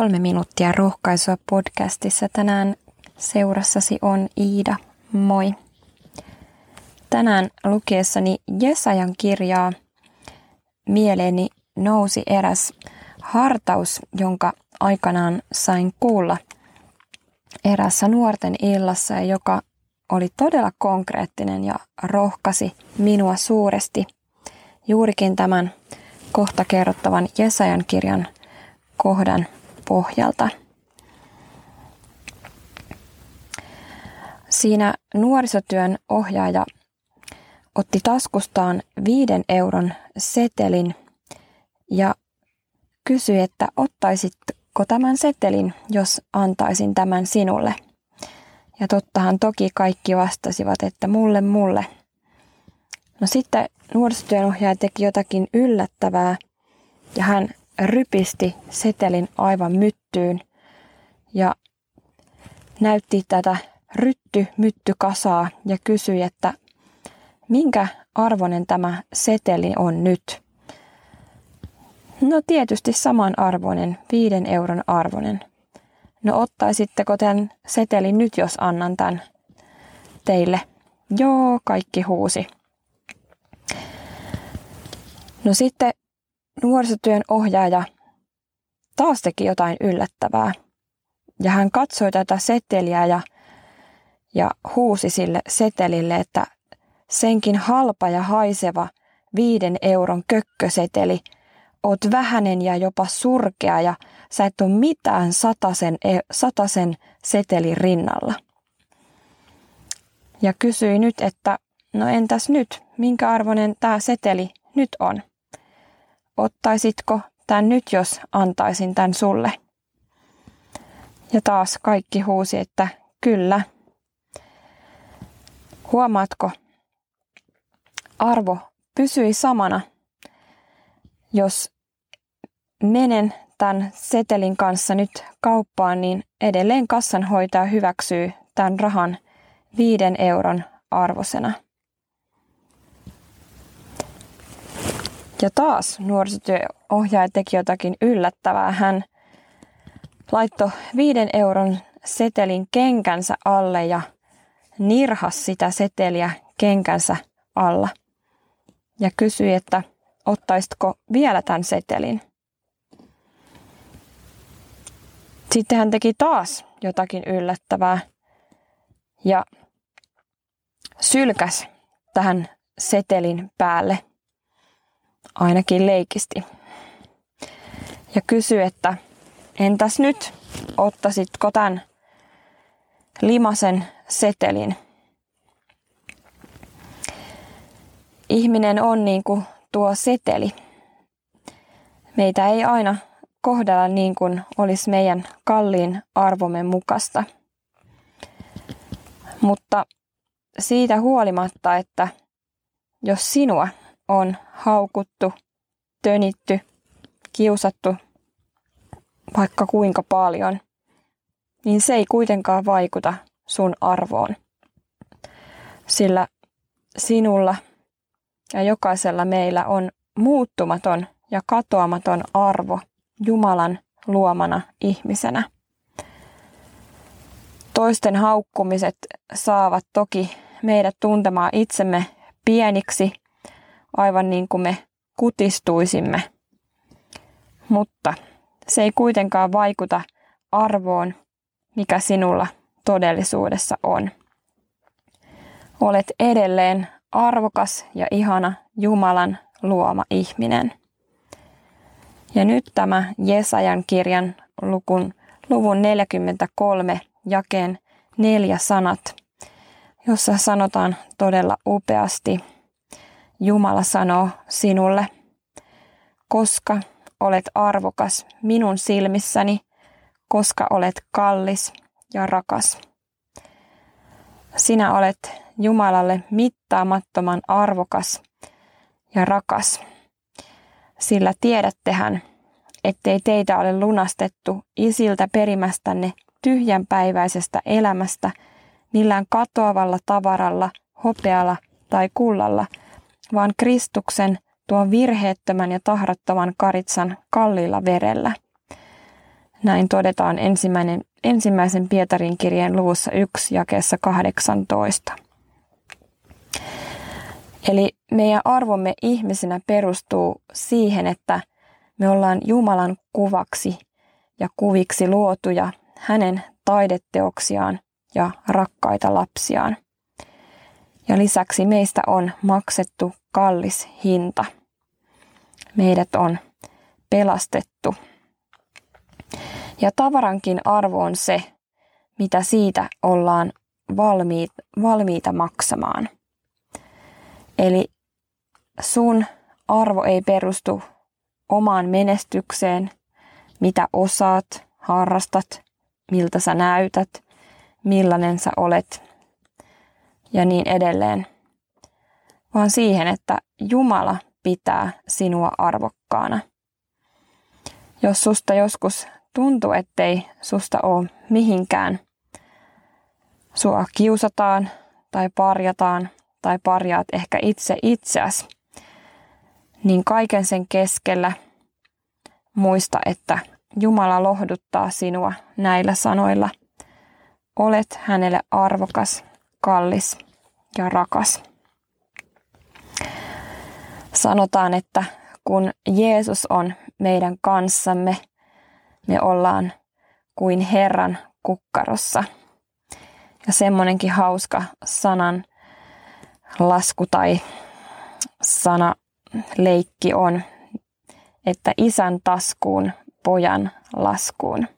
Kolme minuuttia rohkaisua podcastissa tänään seurassasi on Iida. Moi. Tänään lukiessani Jesajan kirjaa mieleeni nousi eräs hartaus, jonka aikanaan sain kuulla erässä nuorten illassa ja joka oli todella konkreettinen ja rohkasi minua suuresti juurikin tämän kohta kerrottavan Jesajan kirjan kohdan pohjalta. Siinä nuorisotyön ohjaaja otti taskustaan viiden euron setelin ja kysyi, että ottaisitko tämän setelin, jos antaisin tämän sinulle. Ja tottahan toki kaikki vastasivat, että mulle, mulle. No sitten nuorisotyönohjaaja teki jotakin yllättävää ja hän rypisti setelin aivan myttyyn ja näytti tätä rytty kasaa ja kysyi, että minkä arvoinen tämä seteli on nyt. No tietysti saman arvoinen, viiden euron arvoinen. No ottaisitteko tämän setelin nyt, jos annan tämän teille? Joo, kaikki huusi. No sitten nuorisotyön ohjaaja taas teki jotain yllättävää. Ja hän katsoi tätä seteliä ja, ja huusi sille setelille, että senkin halpa ja haiseva viiden euron kökköseteli, oot vähänen ja jopa surkea ja sä et ole mitään satasen, e, satasen setelin rinnalla. Ja kysyi nyt, että no entäs nyt, minkä arvoinen tämä seteli nyt on? Ottaisitko tämän nyt, jos antaisin tämän sulle? Ja taas kaikki huusi, että kyllä. Huomaatko, arvo pysyi samana, jos menen tämän setelin kanssa nyt kauppaan, niin edelleen kassanhoitaja hyväksyy tämän rahan viiden euron arvosena. Ja taas nuorisotyöohjaaja teki jotakin yllättävää. Hän laittoi viiden euron setelin kenkänsä alle ja nirhas sitä seteliä kenkänsä alla. Ja kysyi, että ottaisitko vielä tämän setelin. Sitten hän teki taas jotakin yllättävää ja sylkäs tähän setelin päälle – ainakin leikisti. Ja kysyi, että entäs nyt, ottasitko tämän limasen setelin? Ihminen on niin kuin tuo seteli. Meitä ei aina kohdella niin kuin olisi meidän kalliin arvomme mukasta. Mutta siitä huolimatta, että jos sinua on haukuttu, tönitty, kiusattu vaikka kuinka paljon, niin se ei kuitenkaan vaikuta sun arvoon. Sillä sinulla ja jokaisella meillä on muuttumaton ja katoamaton arvo Jumalan luomana ihmisenä. Toisten haukkumiset saavat toki meidät tuntemaan itsemme pieniksi aivan niin kuin me kutistuisimme. Mutta se ei kuitenkaan vaikuta arvoon, mikä sinulla todellisuudessa on. Olet edelleen arvokas ja ihana Jumalan luoma ihminen. Ja nyt tämä Jesajan kirjan lukun, luvun 43 jakeen neljä sanat, jossa sanotaan todella upeasti – Jumala sanoo sinulle, koska olet arvokas minun silmissäni, koska olet kallis ja rakas. Sinä olet Jumalalle mittaamattoman arvokas ja rakas, sillä tiedättehän, ettei teitä ole lunastettu isiltä perimästänne tyhjänpäiväisestä elämästä millään katoavalla tavaralla, hopealla tai kullalla – vaan Kristuksen tuon virheettömän ja tahrattoman karitsan kalliilla verellä. Näin todetaan ensimmäinen, ensimmäisen Pietarin kirjeen luvussa 1 jakeessa 18. Eli meidän arvomme ihmisenä perustuu siihen, että me ollaan Jumalan kuvaksi ja kuviksi luotuja hänen taideteoksiaan ja rakkaita lapsiaan. Ja lisäksi meistä on maksettu kallis hinta. Meidät on pelastettu. Ja tavarankin arvo on se, mitä siitä ollaan valmiit, valmiita maksamaan. Eli sun arvo ei perustu omaan menestykseen, mitä osaat, harrastat, miltä sä näytät, millainen sä olet ja niin edelleen, vaan siihen, että Jumala pitää sinua arvokkaana. Jos susta joskus tuntuu, ettei susta ole mihinkään, sua kiusataan tai parjataan tai parjaat ehkä itse itseäsi, niin kaiken sen keskellä muista, että Jumala lohduttaa sinua näillä sanoilla. Olet hänelle arvokas, kallis ja rakas. Sanotaan, että kun Jeesus on meidän kanssamme, me ollaan kuin Herran kukkarossa. Ja semmonenkin hauska sanan lasku tai sana leikki on, että isän taskuun pojan laskuun.